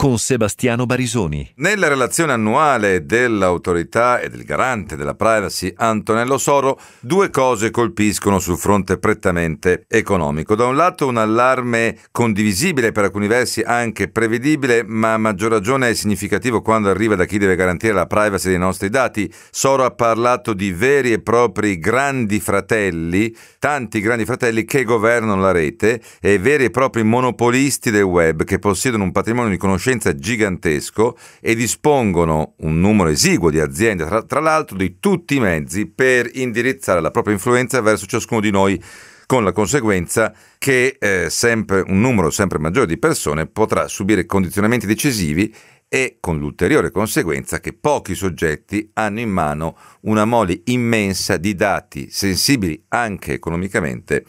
con Sebastiano Barisoni. Nella relazione annuale dell'autorità e del garante della privacy Antonello Soro, due cose colpiscono sul fronte prettamente economico. Da un lato un allarme condivisibile, per alcuni versi anche prevedibile, ma a maggior ragione è significativo quando arriva da chi deve garantire la privacy dei nostri dati. Soro ha parlato di veri e propri grandi fratelli, tanti grandi fratelli che governano la rete e veri e propri monopolisti del web che possiedono un patrimonio di conoscenza conoscenza gigantesco e dispongono un numero esiguo di aziende, tra, tra l'altro di tutti i mezzi per indirizzare la propria influenza verso ciascuno di noi con la conseguenza che eh, sempre, un numero sempre maggiore di persone potrà subire condizionamenti decisivi e con l'ulteriore conseguenza che pochi soggetti hanno in mano una mole immensa di dati sensibili anche economicamente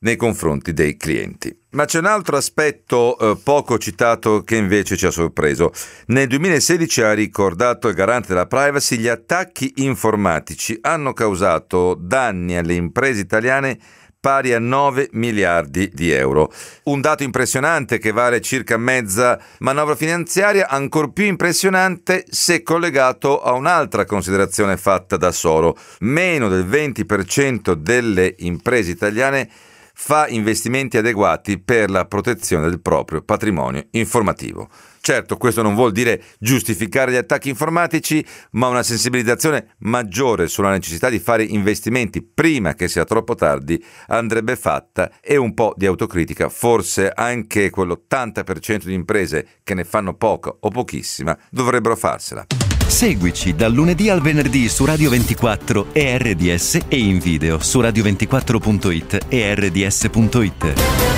nei confronti dei clienti. Ma c'è un altro aspetto eh, poco citato che invece ci ha sorpreso. Nel 2016 ha ricordato il garante della privacy, gli attacchi informatici hanno causato danni alle imprese italiane pari a 9 miliardi di euro. Un dato impressionante che vale circa mezza manovra finanziaria, ancor più impressionante se collegato a un'altra considerazione fatta da Soro. Meno del 20% delle imprese italiane fa investimenti adeguati per la protezione del proprio patrimonio informativo. Certo, questo non vuol dire giustificare gli attacchi informatici, ma una sensibilizzazione maggiore sulla necessità di fare investimenti prima che sia troppo tardi andrebbe fatta e un po' di autocritica, forse anche quell'80% di imprese che ne fanno poca o pochissima dovrebbero farsela. Seguici dal lunedì al venerdì su Radio 24 e RDS e in video su radio24.it e rds.it.